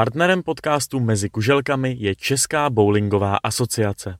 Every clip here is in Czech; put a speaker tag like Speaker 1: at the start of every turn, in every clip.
Speaker 1: Partnerem podcastu Mezi kuželkami je Česká bowlingová asociace.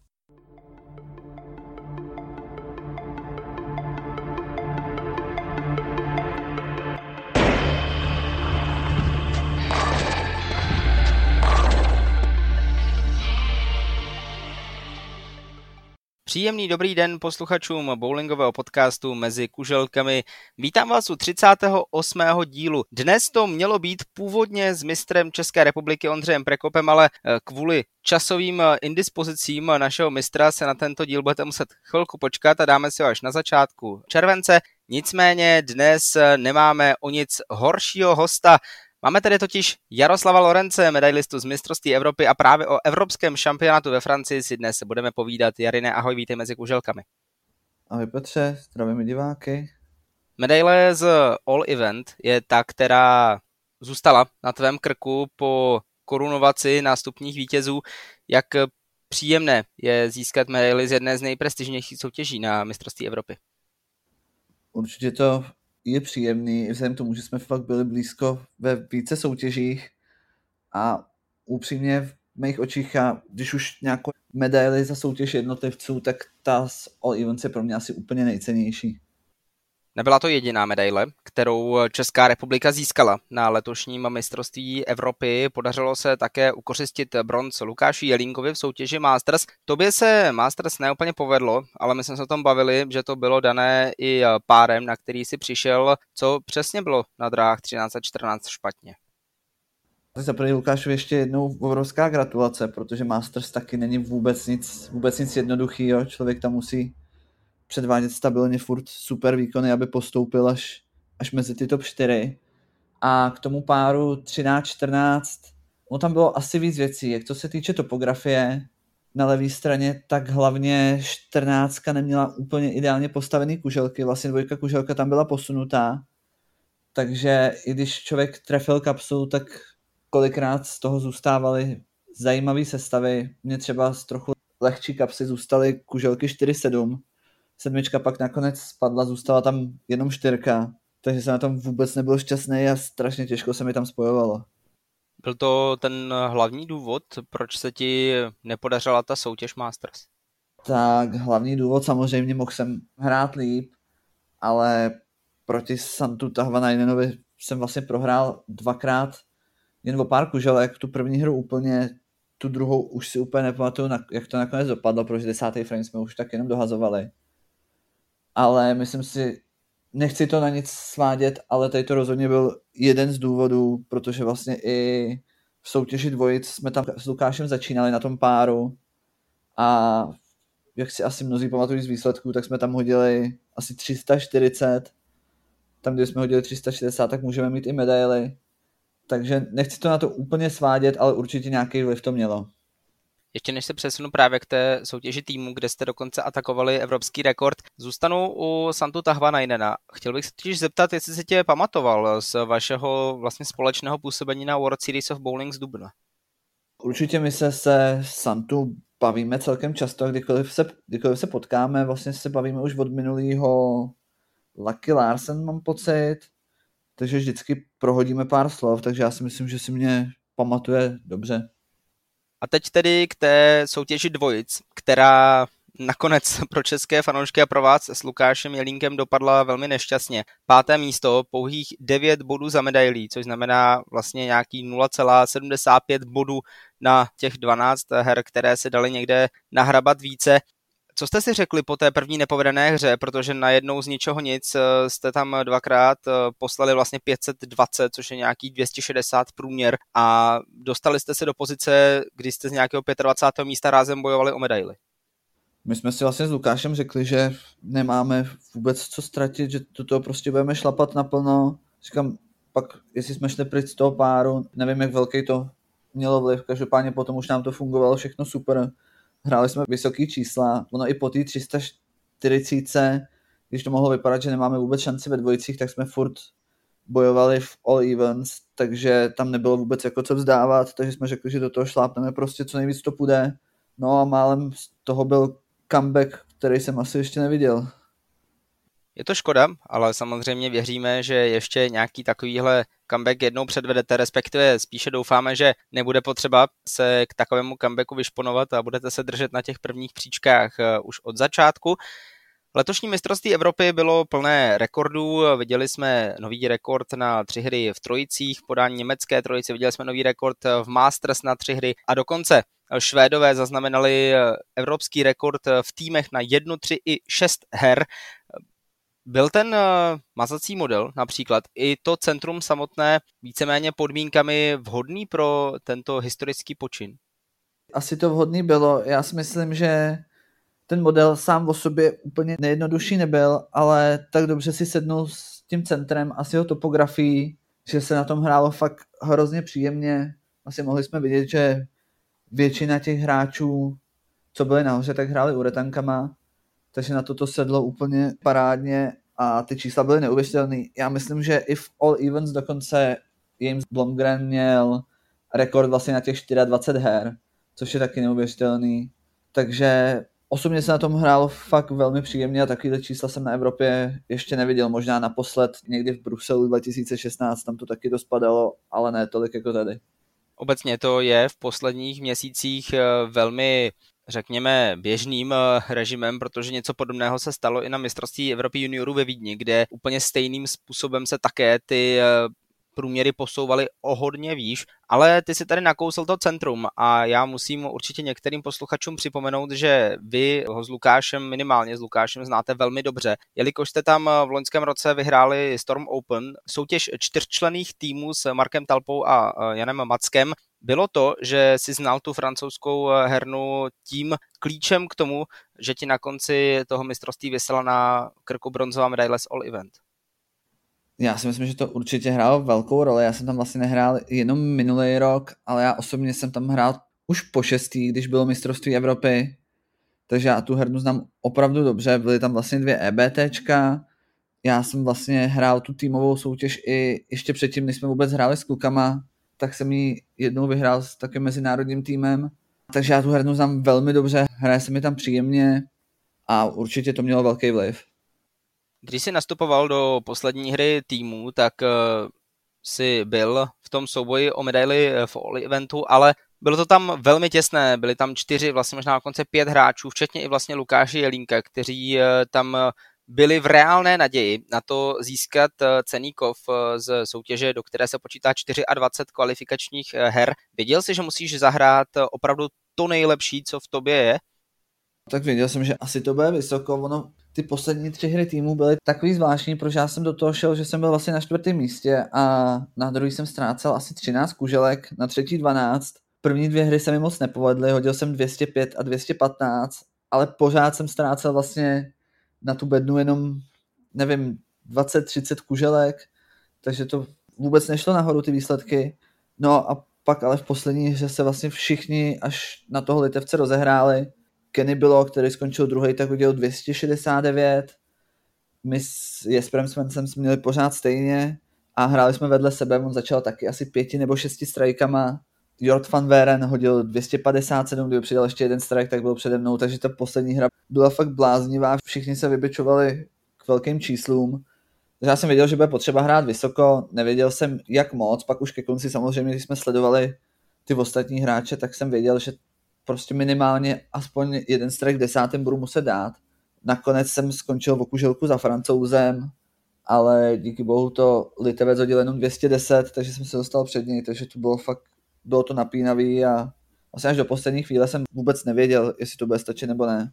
Speaker 2: Příjemný dobrý den posluchačům bowlingového podcastu Mezi kuželkami. Vítám vás u 38. dílu. Dnes to mělo být původně s mistrem České republiky Ondřejem Prekopem, ale eh, kvůli časovým eh, indispozicím našeho mistra se na tento díl budete muset chvilku počkat a dáme si ho až na začátku července. Nicméně dnes eh, nemáme o nic horšího hosta. Máme tady totiž Jaroslava Lorence, medailistu z mistrovství Evropy a právě o evropském šampionátu ve Francii si dnes budeme povídat. Jarine, ahoj, vítej mezi kuželkami.
Speaker 3: Ahoj Petře, zdravíme diváky.
Speaker 2: Medaile z All Event je ta, která zůstala na tvém krku po korunovaci nástupních vítězů. Jak příjemné je získat medaily z jedné z nejprestižnějších soutěží na mistrovství Evropy?
Speaker 3: Určitě to je příjemný, i vzhledem k tomu, že jsme fakt byli blízko ve více soutěžích a upřímně v mých očích, a když už nějakou medaili za soutěž jednotlivců, tak ta z All Events je pro mě asi úplně nejcennější.
Speaker 2: Nebyla to jediná medaile, kterou Česká republika získala na letošním mistrovství Evropy. Podařilo se také ukořistit bronz Lukáši Jelínkovi v soutěži Masters. Tobě se Masters neúplně povedlo, ale my jsme se o tom bavili, že to bylo dané i párem, na který si přišel. Co přesně bylo na dráh 13 a 14 špatně?
Speaker 3: Za první Lukášovi ještě jednou obrovská gratulace, protože Masters taky není vůbec nic, vůbec nic jednoduchého. Člověk tam musí předvádět stabilně furt super výkony, aby postoupil až, až mezi ty top 4. A k tomu páru 13-14, no tam bylo asi víc věcí. Jak to se týče topografie, na levé straně, tak hlavně 14 neměla úplně ideálně postavený kuželky, vlastně dvojka kuželka tam byla posunutá, takže i když člověk trefil kapsu, tak kolikrát z toho zůstávaly zajímavé sestavy. Mně třeba z trochu lehčí kapsy zůstaly kuželky 4-7, sedmička pak nakonec spadla, zůstala tam jenom čtyřka, takže jsem na tom vůbec nebyl šťastný a strašně těžko se mi tam spojovalo.
Speaker 2: Byl to ten hlavní důvod, proč se ti nepodařila ta soutěž Masters?
Speaker 3: Tak hlavní důvod samozřejmě mohl jsem hrát líp, ale proti Santu Tahvanainenovi jsem vlastně prohrál dvakrát jen o pár kuželek, tu první hru úplně, tu druhou už si úplně nepamatuju, jak to nakonec dopadlo, protože desátý frame jsme už tak jenom dohazovali ale myslím si, nechci to na nic svádět, ale tady to rozhodně byl jeden z důvodů, protože vlastně i v soutěži dvojic jsme tam s Lukášem začínali na tom páru a jak si asi mnozí pamatují z výsledků, tak jsme tam hodili asi 340. Tam, kde jsme hodili 360, tak můžeme mít i medaily. Takže nechci to na to úplně svádět, ale určitě nějaký vliv to mělo.
Speaker 2: Ještě než se přesunu právě k té soutěži týmu, kde jste dokonce atakovali evropský rekord, zůstanu u Santu Tahvanainena. Chtěl bych se totiž zeptat, jestli se tě pamatoval z vašeho vlastně společného působení na World Series of Bowling z Dubna.
Speaker 3: Určitě my se se Santu bavíme celkem často, kdykoliv se, kdykoliv se potkáme, vlastně se bavíme už od minulého Lucky Larsen, mám pocit, takže vždycky prohodíme pár slov, takže já si myslím, že si mě pamatuje dobře.
Speaker 2: A teď tedy k té soutěži dvojic, která nakonec pro české fanoušky a pro vás s Lukášem Jelínkem dopadla velmi nešťastně. Páté místo, pouhých 9 bodů za medailí, což znamená vlastně nějaký 0,75 bodů na těch 12 her, které se daly někde nahrabat více. Co jste si řekli po té první nepovedené hře, protože najednou z ničeho nic eh, jste tam dvakrát eh, poslali vlastně 520, což je nějaký 260 průměr a dostali jste se do pozice, kdy jste z nějakého 25. místa rázem bojovali o medaily.
Speaker 3: My jsme si vlastně s Lukášem řekli, že nemáme vůbec co ztratit, že do toho prostě budeme šlapat naplno. Říkám, pak jestli jsme šli pryč z toho páru, nevím, jak velký to mělo vliv, každopádně potom už nám to fungovalo všechno super hráli jsme vysoký čísla, ono i po té 340, když to mohlo vypadat, že nemáme vůbec šanci ve dvojicích, tak jsme furt bojovali v all events, takže tam nebylo vůbec jako co vzdávat, takže jsme řekli, že do toho šlápneme prostě co nejvíc to půjde. No a málem z toho byl comeback, který jsem asi ještě neviděl.
Speaker 2: Je to škoda, ale samozřejmě věříme, že ještě nějaký takovýhle comeback jednou předvedete, respektive spíše doufáme, že nebude potřeba se k takovému comebacku vyšponovat a budete se držet na těch prvních příčkách eh, už od začátku. Letošní mistrovství Evropy bylo plné rekordů. Viděli jsme nový rekord na tři hry v trojicích, podání německé trojice, viděli jsme nový rekord v Masters na tři hry a dokonce Švédové zaznamenali evropský rekord v týmech na jednu, tři i šest her. Byl ten mazací model například i to centrum samotné víceméně podmínkami vhodný pro tento historický počin?
Speaker 3: Asi to vhodný bylo. Já si myslím, že ten model sám o sobě úplně nejjednodušší nebyl, ale tak dobře si sednul s tím centrem a s jeho topografií, že se na tom hrálo fakt hrozně příjemně. Asi mohli jsme vidět, že většina těch hráčů, co byli nahoře, tak hráli uretankama, takže na toto sedlo úplně parádně a ty čísla byly neuvěřitelné. Já myslím, že i v All Events dokonce James Blomgren měl rekord vlastně na těch 24 her, což je taky neuvěřitelný. Takže Osobně se na tom hrálo fakt velmi příjemně a takovýhle čísla jsem na Evropě ještě neviděl. Možná naposled někdy v Bruselu 2016, tam to taky dospadalo, ale ne tolik jako tady.
Speaker 2: Obecně to je v posledních měsících eh, velmi řekněme, běžným eh, režimem, protože něco podobného se stalo i na mistrovství Evropy juniorů ve Vídni, kde úplně stejným způsobem se také ty eh, průměry posouvaly o hodně výš, ale ty si tady nakousl to centrum a já musím určitě některým posluchačům připomenout, že vy ho s Lukášem, minimálně s Lukášem znáte velmi dobře, jelikož jste tam v loňském roce vyhráli Storm Open, soutěž čtyřčlených týmů s Markem Talpou a Janem Mackem, bylo to, že si znal tu francouzskou hernu tím klíčem k tomu, že ti na konci toho mistrovství vysela na krku bronzová medaile z All Event?
Speaker 3: Já si myslím, že to určitě hrálo velkou roli. Já jsem tam vlastně nehrál jenom minulý rok, ale já osobně jsem tam hrál už po šestý, když bylo mistrovství Evropy. Takže já tu hernu znám opravdu dobře. Byly tam vlastně dvě EBTčka. Já jsem vlastně hrál tu týmovou soutěž i ještě předtím, než jsme vůbec hráli s klukama, tak jsem ji jednou vyhrál s takým mezinárodním týmem. Takže já tu hernu znám velmi dobře, hraje se mi tam příjemně a určitě to mělo velký vliv.
Speaker 2: Když jsi nastupoval do poslední hry týmu, tak uh, si byl v tom souboji o medaily eh, v All eventu, ale bylo to tam velmi těsné, byly tam čtyři, vlastně možná dokonce pět hráčů, včetně i vlastně Lukáše Jelínka, kteří uh, tam byli v reálné naději na to získat cený kov z soutěže, do které se počítá 24 kvalifikačních her. Věděl jsi, že musíš zahrát opravdu to nejlepší, co v tobě je?
Speaker 3: Tak věděl jsem, že asi to bude vysoko. Ono ty poslední tři hry týmu byly takový zvláštní, protože já jsem do toho šel, že jsem byl vlastně na čtvrtém místě a na druhý jsem ztrácel asi 13 kuželek, na třetí 12. První dvě hry se mi moc nepovedly, hodil jsem 205 a 215, ale pořád jsem ztrácel vlastně na tu bednu jenom, nevím, 20-30 kuželek, takže to vůbec nešlo nahoru ty výsledky. No a pak ale v poslední hře se vlastně všichni až na toho litevce rozehráli Kenny bylo, který skončil druhý, tak udělal 269. My s Jesperem Svensem jsme měli pořád stejně a hráli jsme vedle sebe, on začal taky asi pěti nebo šesti strajkama. Jort van Veren hodil 257, kdyby přidal ještě jeden strike, tak byl přede mnou, takže ta poslední hra byla fakt bláznivá, všichni se vybičovali k velkým číslům. Já jsem věděl, že bude potřeba hrát vysoko, nevěděl jsem jak moc, pak už ke konci samozřejmě, když jsme sledovali ty ostatní hráče, tak jsem věděl, že prostě minimálně aspoň jeden strike v desátém budu muset dát. Nakonec jsem skončil v okuželku za francouzem, ale díky bohu to Litevec hodil jenom 210, takže jsem se dostal před něj, takže to bylo fakt, bylo to napínavý a vlastně až do poslední chvíle jsem vůbec nevěděl, jestli to bude stačit nebo ne.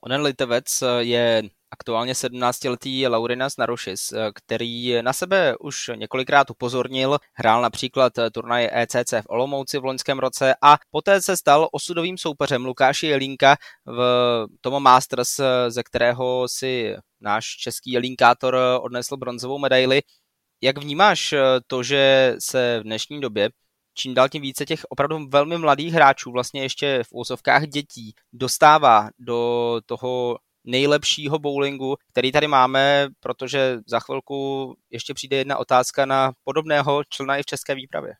Speaker 2: Onen Litevec je aktuálně 17-letý Laurinas Narušis, který na sebe už několikrát upozornil, hrál například turnaj ECC v Olomouci v loňském roce a poté se stal osudovým soupeřem Lukáši Jelínka v Tomo Masters, ze kterého si náš český jelínkátor odnesl bronzovou medaili. Jak vnímáš to, že se v dnešní době čím dál tím více těch opravdu velmi mladých hráčů, vlastně ještě v úsovkách dětí, dostává do toho nejlepšího bowlingu, který tady máme, protože za chvilku ještě přijde jedna otázka na podobného člena i v české výpravě.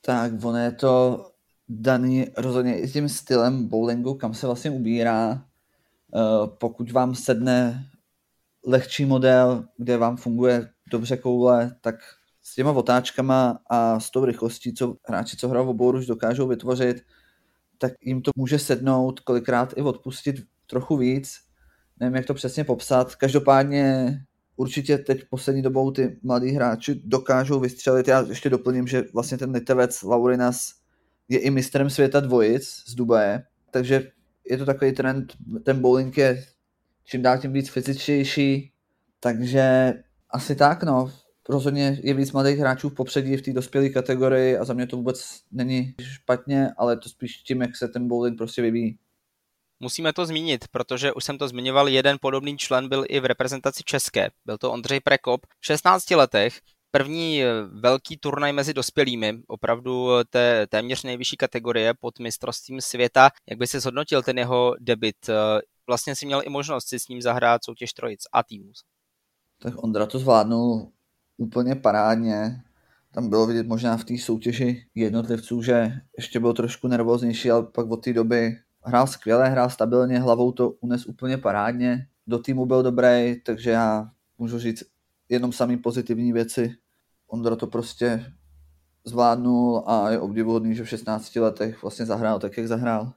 Speaker 3: Tak, ono je to daný rozhodně i tím stylem bowlingu, kam se vlastně ubírá. pokud vám sedne lehčí model, kde vám funguje dobře koule, tak s těma otáčkama a s tou rychlostí, co hráči, co hrajou v obou už dokážou vytvořit, tak jim to může sednout, kolikrát i odpustit trochu víc. Nevím, jak to přesně popsat. Každopádně určitě teď poslední dobou ty mladí hráči dokážou vystřelit. Já ještě doplním, že vlastně ten litevec Laurinas je i mistrem světa dvojic z Dubaje, takže je to takový trend, ten bowling je čím dál tím víc fyzičtější, takže asi tak no. Rozhodně je víc mladých hráčů v popředí v té dospělé kategorii a za mě to vůbec není špatně, ale to spíš tím, jak se ten bowling prostě vyvíjí.
Speaker 2: Musíme to zmínit, protože už jsem to zmiňoval, jeden podobný člen byl i v reprezentaci České. Byl to Ondřej Prekop. V 16 letech první eh, velký turnaj mezi dospělými, opravdu eh, té téměř nejvyšší kategorie pod mistrovstvím světa. Jak by se zhodnotil ten jeho debit? Eh, vlastně si měl i možnost si s ním zahrát soutěž trojic a týmů.
Speaker 3: Tak Ondra to zvládnul úplně parádně. Tam bylo vidět možná v té soutěži jednotlivců, že ještě byl trošku nervóznější, ale pak od té doby hrál skvěle, hrál stabilně, hlavou to unes úplně parádně. Do týmu byl dobrý, takže já můžu říct jenom samý pozitivní věci. Ondra to prostě zvládnul a je obdivuhodný, že v 16 letech vlastně zahrál tak, jak zahrál.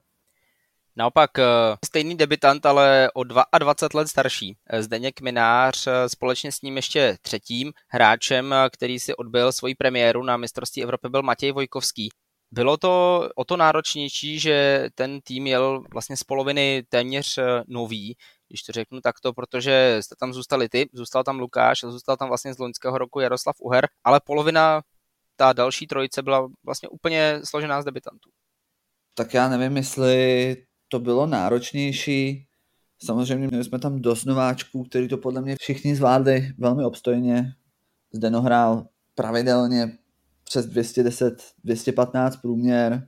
Speaker 2: Naopak eh, stejný debitant, ale o 22 let starší. Eh, Zdeněk Minář eh, společně s ním ještě třetím hráčem, který si odbyl svoji premiéru na mistrovství Evropy, byl Matěj Vojkovský. Bylo to o to náročnější, že ten tým jel vlastně z poloviny téměř nový, když to řeknu takto, protože jste tam zůstali ty, zůstal tam Lukáš, zůstal tam vlastně z loňského roku Jaroslav Uher, ale polovina, ta další trojice byla vlastně úplně složená z debitantů.
Speaker 3: Tak já nevím, jestli to bylo náročnější. Samozřejmě měli jsme tam dost nováčků, který to podle mě všichni zvládli velmi obstojně. Zdeno hrál pravidelně přes 210, 215 průměr.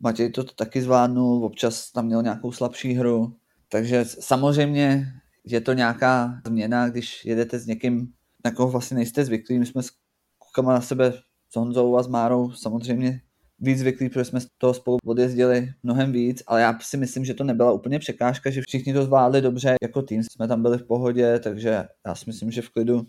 Speaker 3: Matěj to taky zvládnul, občas tam měl nějakou slabší hru. Takže samozřejmě je to nějaká změna, když jedete s někým, na koho vlastně nejste zvyklí. My jsme s kukama na sebe s Honzou a s Márou samozřejmě víc zvyklí, protože jsme toho spolu odjezdili mnohem víc, ale já si myslím, že to nebyla úplně překážka, že všichni to zvládli dobře jako tým, jsme tam byli v pohodě, takže já si myslím, že v klidu.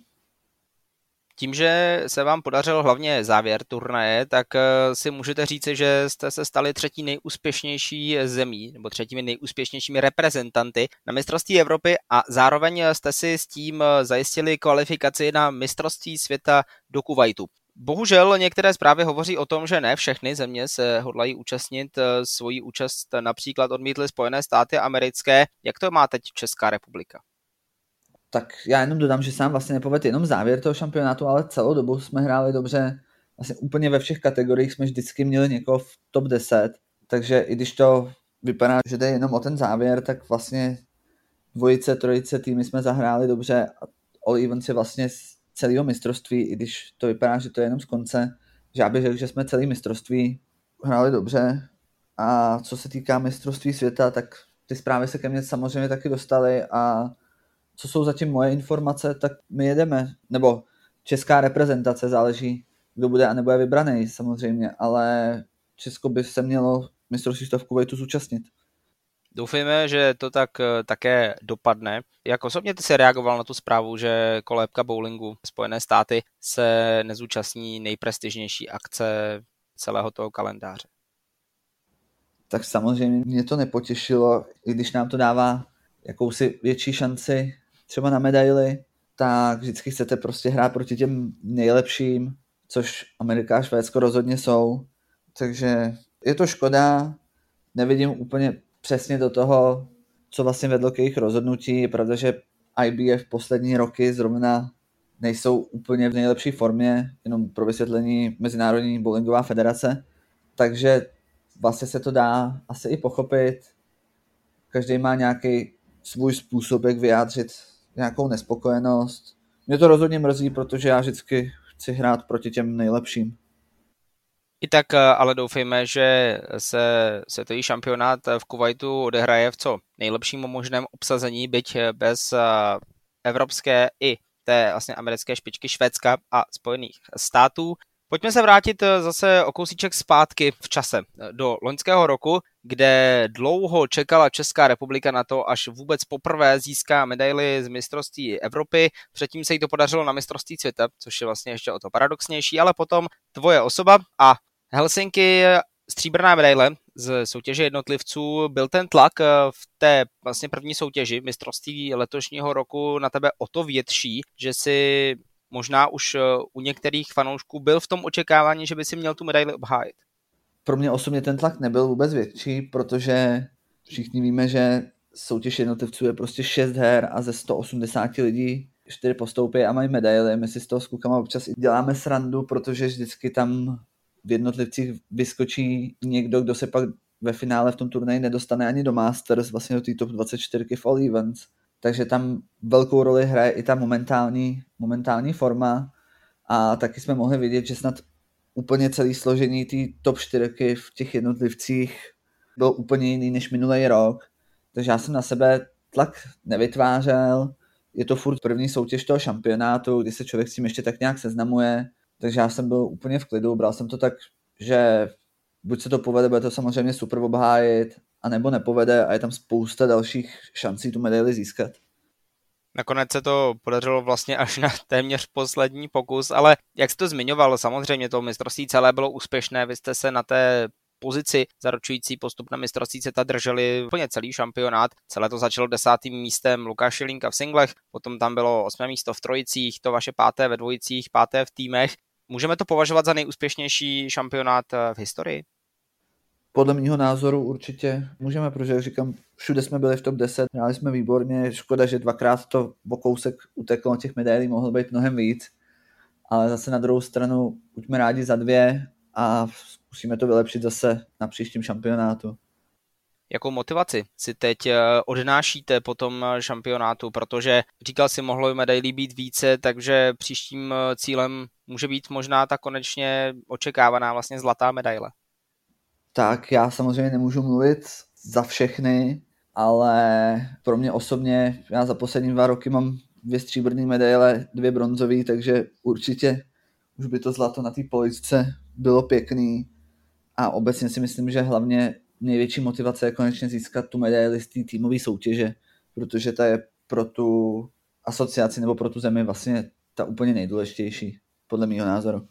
Speaker 2: Tím, že se vám podařil hlavně závěr turnaje, tak eh, si můžete říci, že jste se stali třetí nejúspěšnější zemí, nebo třetími nejúspěšnějšími reprezentanty na mistrovství Evropy a zároveň jste si s tím eh, zajistili kvalifikaci na mistrovství světa do Kuwaitu. Bohužel některé zprávy hovoří o tom, že ne všechny země se hodlají účastnit. Eh, svoji účast například odmítly Spojené státy americké. Jak to má teď Česká republika?
Speaker 3: Tak já jenom dodám, že sám vlastně nepovedl jenom závěr toho šampionátu, ale celou dobu jsme hráli dobře. Vlastně úplně ve všech kategoriích jsme vždycky měli někoho v top 10, takže i když to vypadá, že jde jenom o ten závěr, tak vlastně dvojice, trojice týmy jsme zahráli dobře a All Events je vlastně celého mistrovství, i když to vypadá, že to je jenom z konce, že já bych řekl, že jsme celý mistrovství hráli dobře a co se týká mistrovství světa, tak ty zprávy se ke mně samozřejmě taky dostaly a co jsou zatím moje informace, tak my jedeme, nebo česká reprezentace, záleží, kdo bude a nebude vybraný samozřejmě, ale Česko by se mělo mistrovství v Kuwaitu zúčastnit.
Speaker 2: Doufejme, že to tak eh, také dopadne. Jak osobně ty se reagoval na tu zprávu, že kolébka bowlingu Spojené státy se nezúčastní nejprestižnější akce celého toho kalendáře?
Speaker 3: Tak samozřejmě mě to nepotěšilo, i když nám to dává jakousi větší šanci třeba na medaily, tak vždycky chcete prostě hrát proti těm nejlepším, což Amerika a Švédsko rozhodně jsou. Takže je to škoda, nevidím úplně přesně do toho, co vlastně vedlo k jejich rozhodnutí. Je pravda, že IBF poslední roky zrovna nejsou úplně v nejlepší formě, jenom pro vysvětlení Mezinárodní bowlingová federace. Takže vlastně se to dá asi i pochopit. Každý má nějaký svůj způsob, jak vyjádřit nějakou nespokojenost. Mě to rozhodně mrzí, protože já vždycky chci hrát proti těm nejlepším.
Speaker 2: I tak eh, ale doufejme, že se světový šampionát v Kuwaitu odehraje v co nejlepším možném obsazení, byť bez eh, evropské i té vlastně americké špičky Švédska a Spojených států. Pojďme se vrátit eh, zase o kousíček zpátky v čase eh, do loňského roku, kde dlouho čekala Česká republika na to, až vůbec poprvé získá medaily z mistrovství Evropy. Předtím se jí to podařilo na mistrovství světa, což je vlastně ještě o to paradoxnější, ale potom tvoje osoba a Helsinki stříbrná medaile z soutěže jednotlivců. Byl ten tlak eh, v té vlastně první soutěži mistrovství letošního roku na tebe o to větší, že si možná už eh, u některých fanoušků byl v tom očekávání, že by si měl tu medaili obhájit?
Speaker 3: Pro mě osobně ten tlak nebyl vůbec větší, protože všichni víme, že soutěž jednotlivců je prostě 6 her a ze 180 lidí 4 postoupí a mají medaily. My si z toho s klukama občas i děláme srandu, protože vždycky tam v jednotlivcích vyskočí někdo, kdo se pak ve finále v tom turnaji nedostane ani do Masters, vlastně do té top 24 v All Events. Takže tam velkou roli hraje i ta momentální, momentální forma. A taky jsme mohli vidět, že snad úplně celý složení té top 4 v těch jednotlivcích byl úplně jiný než minulý rok, takže já jsem na sebe tlak nevytvářel, je to furt první soutěž toho šampionátu, kdy se člověk s tím ještě tak nějak seznamuje, takže já jsem byl úplně v klidu, bral jsem to tak, že buď se to povede, bude to samozřejmě super obhájit, a nebo nepovede a je tam spousta dalších šancí tu medaili získat.
Speaker 2: Nakonec se to podařilo vlastně až na téměř poslední pokus, ale jak jsi to zmiňoval, samozřejmě to mistrovství celé bylo úspěšné, vy jste se na té pozici zaručující postup na mistrovství CETA drželi úplně celý šampionát. Celé to začalo desátým místem Lukáše Linka v singlech, potom tam bylo osmé místo v trojicích, to vaše páté ve dvojicích, páté v týmech. Můžeme to považovat za nejúspěšnější šampionát v historii?
Speaker 3: podle mého názoru určitě můžeme, protože jak říkám, všude jsme byli v top 10, hráli jsme výborně, škoda, že dvakrát to o kousek uteklo, těch medailí mohlo být mnohem víc, ale zase na druhou stranu buďme rádi za dvě a zkusíme to vylepšit zase na příštím šampionátu.
Speaker 2: Jakou motivaci si teď eh, odnášíte po tom šampionátu, protože říkal si, mohlo medailí být více, takže příštím eh, cílem může být možná ta konečně očekávaná vlastně zlatá medaile.
Speaker 3: Tak já samozřejmě nemůžu mluvit za všechny, ale pro mě osobně, já za poslední dva roky mám dvě stříbrné medaile, dvě bronzové, takže určitě už by to zlato na té poličce bylo pěkný. A obecně si myslím, že hlavně největší motivace je konečně získat tu medaili z té týmové soutěže, protože ta je pro tu asociaci nebo pro tu zemi vlastně ta úplně nejdůležitější, podle mého názoru.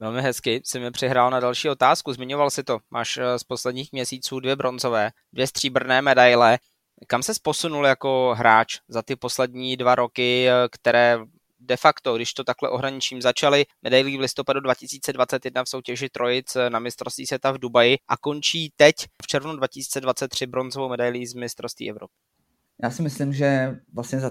Speaker 2: Velmi hezky si mi přihrál na další otázku. Zmiňoval si to. Máš eh, z posledních měsíců dvě bronzové, dvě stříbrné medaile. Kam se posunul jako hráč za ty poslední dva roky, eh, které de facto, když to takhle ohraničím, začaly medailí v listopadu 2021 v soutěži Trojic eh, na mistrovství světa v Dubaji a končí teď v červnu 2023 bronzovou medailí z mistrovství Evropy.
Speaker 3: Já si myslím, že vlastně za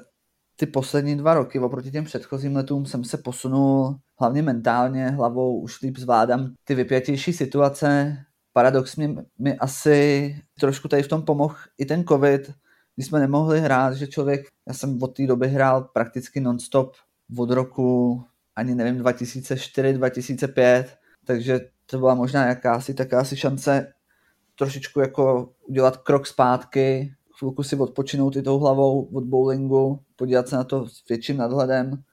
Speaker 3: ty poslední dva roky oproti těm předchozím letům jsem se posunul hlavně mentálně, hlavou už líp zvládám ty vypětější situace. Paradoxně mi asi trošku tady v tom pomohl i ten covid, kdy jsme nemohli hrát, že člověk, já jsem od té doby hrál prakticky nonstop od roku ani nevím 2004, 2005, takže to byla možná jakási takási šance trošičku jako udělat krok zpátky, chvilku si odpočinout i tou hlavou od bowlingu, podívat se na to s větším nadhledem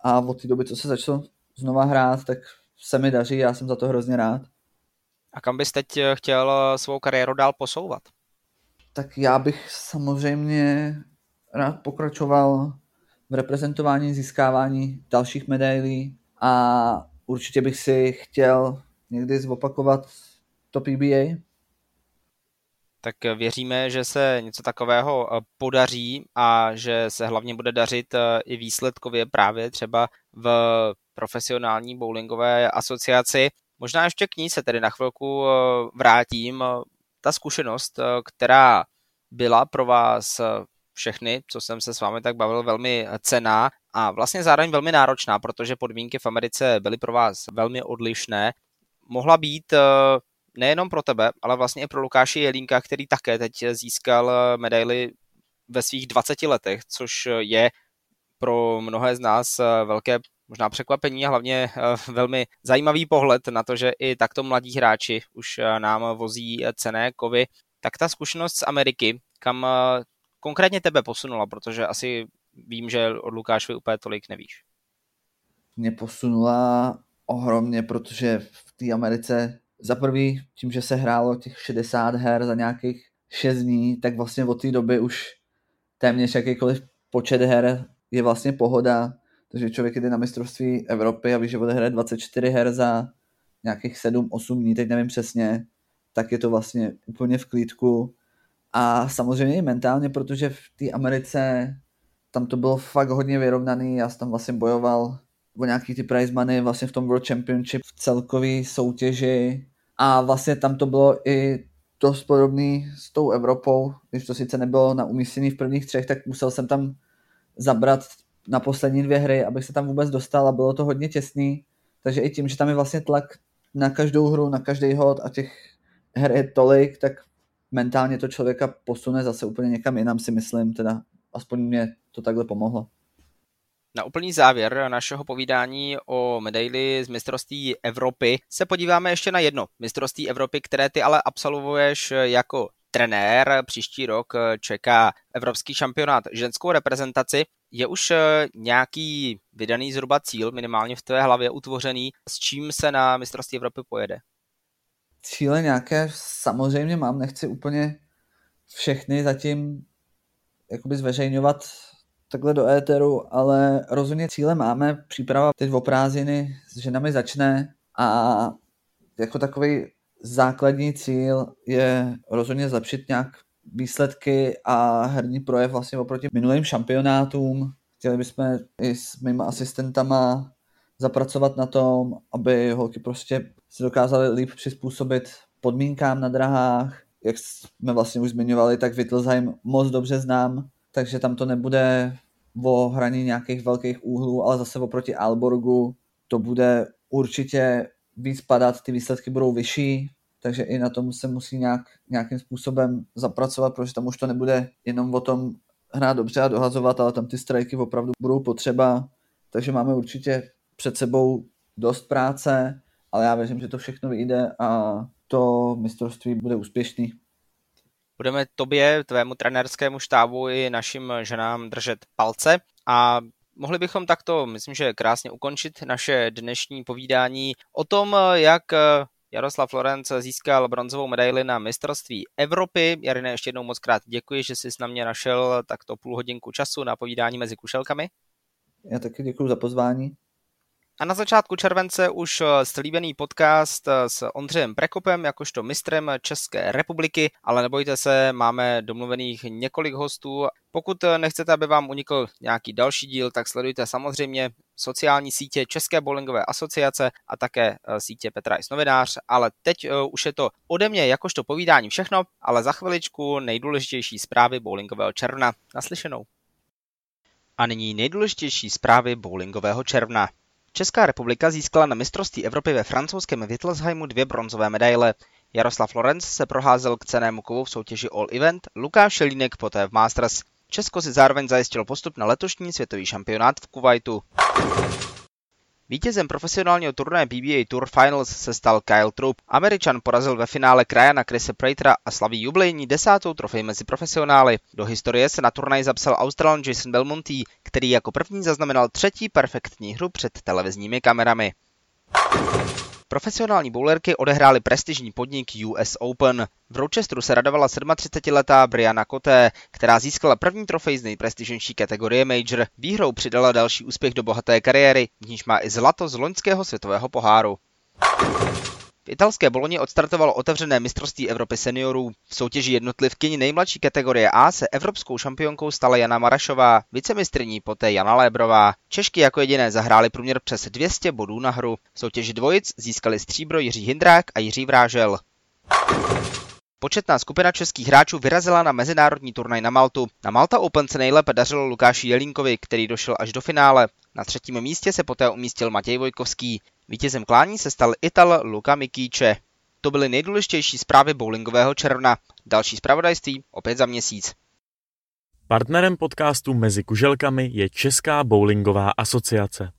Speaker 3: a od té doby, co se začalo znova hrát, tak se mi daří, já jsem za to hrozně rád.
Speaker 2: A kam bys teď eh, chtěl eh, svou kariéru dál posouvat?
Speaker 3: Tak já bych samozřejmě rád pokračoval v reprezentování, získávání dalších medailí a určitě bych si chtěl někdy zopakovat to PBA,
Speaker 2: tak věříme, že se něco takového eh, podaří a že se hlavně bude dařit eh, i výsledkově právě třeba v profesionální bowlingové asociaci. Možná ještě k ní se tedy na chvilku eh, vrátím. Ta zkušenost, která byla pro vás všechny, co jsem se s vámi tak bavil, velmi cená a vlastně zároveň velmi náročná, protože podmínky v Americe byly pro vás velmi odlišné. Mohla být nejenom pro tebe, ale vlastně i pro Lukáše Jelínka, který také teď získal eh, medaily ve svých 20 letech, což je pro mnohé z nás eh, velké možná překvapení a hlavně eh, velmi zajímavý pohled na to, že i takto mladí hráči už nám vozí cené kovy. Tak ta zkušenost z Ameriky, kam konkrétně tebe posunula, protože asi vím, že od Lukášovi úplně tolik nevíš.
Speaker 3: Mě posunula ohromně, protože v té Americe za prvý, tím, že se hrálo těch 60 her za nějakých 6 dní, tak vlastně od té doby už téměř jakýkoliv počet her je vlastně pohoda, takže člověk jde na mistrovství Evropy a ví, že odehraje 24 her za nějakých 7-8 dní, teď nevím přesně, tak je to vlastně úplně v klídku. A samozřejmě i mentálně, protože v té Americe tam to bylo fakt hodně vyrovnaný, já jsem tam vlastně bojoval o nějaký ty prize money vlastně v tom World Championship v celkový soutěži a vlastně tam to bylo i dost podobný s tou Evropou, když to sice nebylo na umístění v prvních třech, tak musel jsem tam zabrat na poslední dvě hry, abych se tam vůbec dostal a bylo to hodně těsný, takže i tím, že tam je vlastně tlak na každou hru, na každý hod a těch her je tolik, tak mentálně to člověka posune zase úplně někam jinam si myslím, teda aspoň mě to takhle pomohlo.
Speaker 2: Na úplný závěr našeho povídání o medaili z mistrovství Evropy se podíváme ještě na jedno mistrovství Evropy, které ty ale absolvuješ jako trenér. Příští rok čeká Evropský šampionát ženskou reprezentaci. Je už nějaký vydaný zhruba cíl, minimálně v tvé hlavě utvořený, s čím se na mistrovství Evropy pojede?
Speaker 3: Cíle nějaké samozřejmě mám, nechci úplně všechny zatím jakoby zveřejňovat takhle do éteru, ale rozhodně cíle máme. Příprava teď v prázdniny s ženami začne a jako takový základní cíl je rozhodně zlepšit nějak výsledky a herní projev vlastně oproti minulým šampionátům. Chtěli bychom i s mými asistentama zapracovat na tom, aby holky prostě se dokázaly líp přizpůsobit podmínkám na drahách. Jak jsme vlastně už zmiňovali, tak Wittelsheim moc dobře znám, takže tam to nebude o hraní nějakých velkých úhlů, ale zase oproti Alborgu to bude určitě víc padat, ty výsledky budou vyšší, takže i na tom se musí nějak, nějakým způsobem zapracovat, protože tam už to nebude jenom o tom hrát dobře a dohazovat, ale tam ty strajky opravdu budou potřeba, takže máme určitě před sebou dost práce, ale já věřím, že to všechno vyjde a to mistrovství bude úspěšný.
Speaker 2: Budeme tobě, tvému trenérskému štábu i našim ženám držet palce a mohli bychom takto, myslím, že krásně ukončit naše dnešní povídání o tom, jak Jaroslav Florenc získal bronzovou medaili na mistrovství Evropy. Jarine, ještě jednou moc krát děkuji, že jsi na mě našel takto půl hodinku času na povídání mezi kušelkami.
Speaker 3: Já taky děkuji za pozvání.
Speaker 2: A na začátku července už eh, slíbený podcast eh, s Ondřejem Prekopem, jakožto mistrem České republiky, ale nebojte se, máme domluvených několik hostů. Pokud eh, nechcete, aby vám unikl nějaký další díl, tak sledujte samozřejmě sociální sítě České bowlingové asociace a také sítě Petra Is novinář, ale teď už je to ode mě jakožto povídání všechno, ale za chviličku nejdůležitější zprávy bowlingového června. Naslyšenou. A nyní nejdůležitější zprávy bowlingového června. Česká republika získala na mistrovství Evropy ve francouzském Wittelsheimu dvě bronzové medaile. Jaroslav Lorenz se proházel k cenému kovu v soutěži All Event, Lukáš Šelínek poté v Masters. Česko si zároveň zajistil postup na letošní světový šampionát v Kuwaitu. Vítězem profesionálního turnaje PBA Tour Finals se stal Kyle Troop. Američan porazil ve finále krajana Chrisa Pratera a slaví jubilejní desátou trofej mezi profesionály. Do historie se na turnaj zapsal Australan Jason Belmonte, který jako první zaznamenal třetí perfektní hru před televizními kamerami. Profesionální bowlerky odehrály prestižní podnik US Open. V Rochesteru se radovala 37-letá Brianna Koté, která získala první trofej z nejprestižnější kategorie Major. Výhrou přidala další úspěch do bohaté kariéry, v níž má i zlato z loňského světového poháru. V italské Boloni odstartovalo otevřené mistrovství Evropy seniorů. V soutěži jednotlivkyni nejmladší kategorie A se evropskou šampionkou stala Jana Marašová, vicemistrní poté Jana Lébrová. Češky jako jediné zahráli průměr přes 200 bodů na hru. V soutěži dvojic získali stříbro Jiří Hindrák a Jiří Vrážel. Početná skupina českých hráčů vyrazila na mezinárodní turnaj na Maltu. Na Malta Open se nejlépe dařilo Lukáši Jelínkovi, který došel až do finále. Na třetím místě se poté umístil Matěj Vojkovský. Vítězem klání se stal Ital Luka Mikíče. To byly nejdůležitější zprávy bowlingového června. Další zpravodajství opět za měsíc.
Speaker 1: Partnerem podcastu Mezi kuželkami je Česká bowlingová asociace.